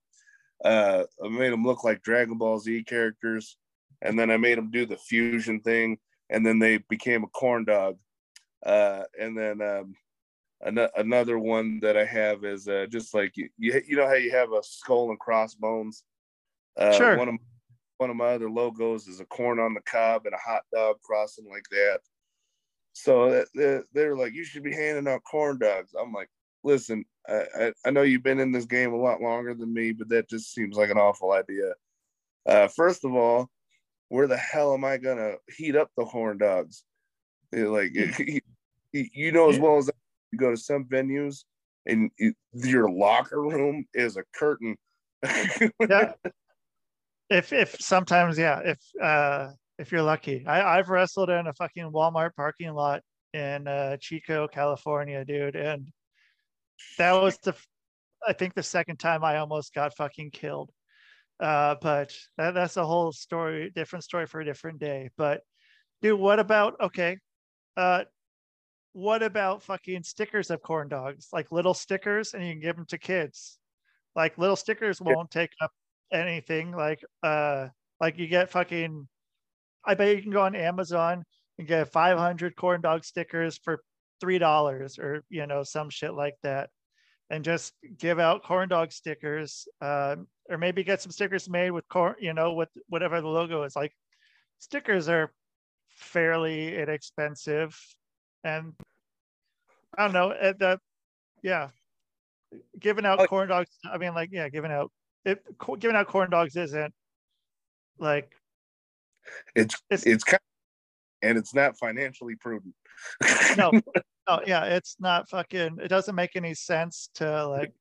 Uh, I made them look like Dragon Ball Z characters and then I made them do the fusion thing, and then they became a corn dog. Uh, and then um, an- another one that I have is uh, just like you, you, know how you have a skull and crossbones. Uh, sure. One of one of my other logos is a corn on the cob and a hot dog crossing like that. So they're, they're like, you should be handing out corn dogs. I'm like, listen, I, I, I know you've been in this game a lot longer than me, but that just seems like an awful idea. Uh, first of all, where the hell am I gonna heat up the horn dogs? Like you know as well as you go to some venues and your locker room is a curtain. yeah. If if sometimes yeah if uh if you're lucky I I've wrestled in a fucking Walmart parking lot in uh, Chico California dude and that was the I think the second time I almost got fucking killed. Uh, but that, that's a whole story, different story for a different day. But dude, what about okay? Uh, what about fucking stickers of corn dogs, like little stickers, and you can give them to kids? Like little stickers won't take up anything. Like uh, like you get fucking. I bet you can go on Amazon and get 500 corn dog stickers for three dollars, or you know some shit like that. And just give out corn dog stickers um, or maybe get some stickers made with corn you know with whatever the logo is. Like stickers are fairly inexpensive and i don't know eh, that yeah. Giving out corn dogs i mean like yeah giving out it giving out corn dogs isn't like it's it's, it's kind of, and it's not financially prudent. No. Oh yeah it's not fucking it doesn't make any sense to like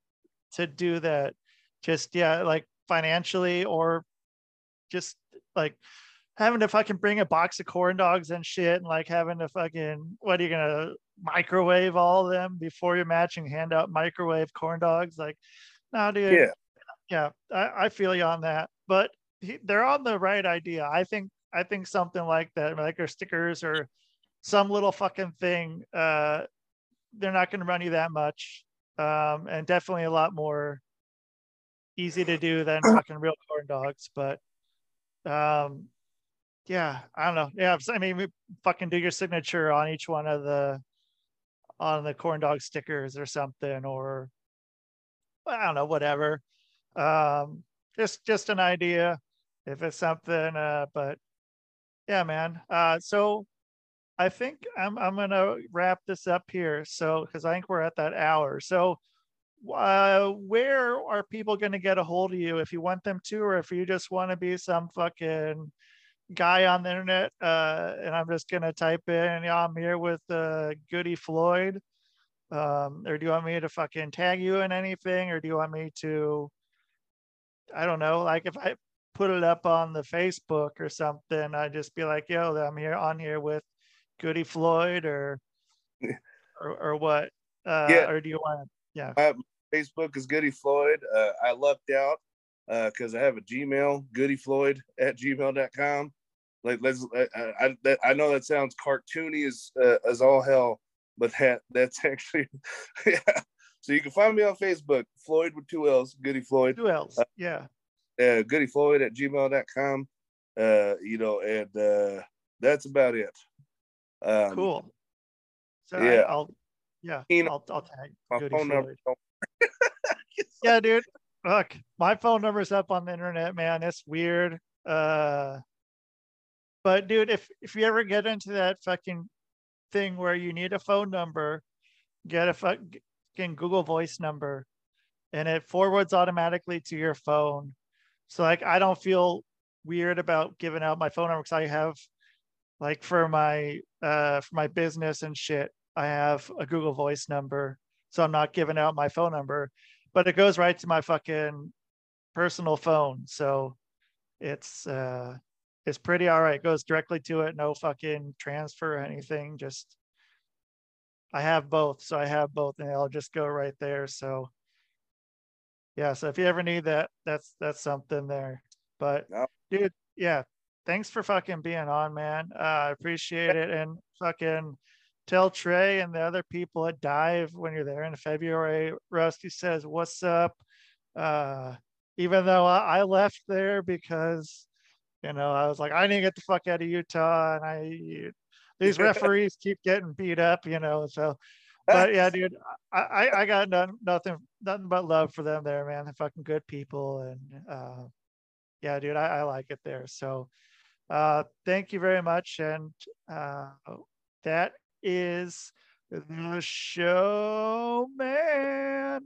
to do that. Just yeah like financially or just like having to fucking bring a box of corn dogs and shit and like having to fucking what are you gonna microwave all of them before your match and hand out microwave corn dogs? Like no dude. Yeah. Yeah i, I feel you on that. But he, they're on the right idea i think i think something like that like our stickers or some little fucking thing. Uh, they're not going to run you that much, um, and definitely a lot more easy to do than fucking real corn dogs. But um, yeah, I don't know. Yeah, I mean, fucking do your signature on each one of the on the corn dog stickers or something, or I don't know, whatever. Um, just just an idea if it's something. Uh, but yeah, man. Uh, so I think I'm I'm gonna wrap this up here. So because I think we're at that hour. So uh, where are people gonna get a hold of you if you want them to, or if you just want to be some fucking guy on the internet? Uh, and I'm just gonna type in, yeah, I'm here with uh, Goody Flloyd. Um, or do you want me to fucking tag you in anything, or do you want me to? I don't know. Like if I put it up on the Facebook or something, I'd just be like, yo, I'm here on here with Goody Flloyd or or, or what? Uh, yeah. Or do you want? Yeah. My Facebook is Goody Flloyd. Uh, I lucked out because uh, I have a Gmail, Goody Flloyd at gmail.com. Like let's I, I, that, I know that sounds cartoony as uh, as all hell, but that that's actually yeah. So you can find me on Facebook, Floyd with two L's, Goody Flloyd. Two L's, yeah. Uh, Goody Flloyd at gmail.com. Uh, you know, and uh, that's about it. Um, cool. So yeah, I, will yeah, I'll, I'll tag my Goody phone number. yeah, dude. Look, my phone number's up on the internet, man. It's weird. Uh, but dude, if if you ever get into that fucking thing where you need a phone number, get a fucking Google Voice number, and it forwards automatically to your phone. So like, I don't feel weird about giving out my phone number because I have like for my uh for my business and shit i have a google voice number. So i'm not giving out my phone number but it goes right to my fucking personal phone. So it's uh it's pretty all right it goes directly to it. No fucking transfer or anything. Just i have both. So i have both and i'll just go right there. So yeah so if you ever need that that's that's something there but dude yeah thanks for fucking being on, man. Uh, I appreciate it. And fucking tell Trey and the other people at Dive when you're there in February. Rusty says, What's up? Uh, even though I, I left there because, you know, I was like, I need to get the fuck out of Utah. And I, these referees keep getting beat up, you know. So, but yeah, dude, I, I got none, nothing, nothing but love for them there, man. They're fucking good people. And, uh, yeah, dude, I, I like it there. So, uh, thank you very much. And uh, that is the show, man.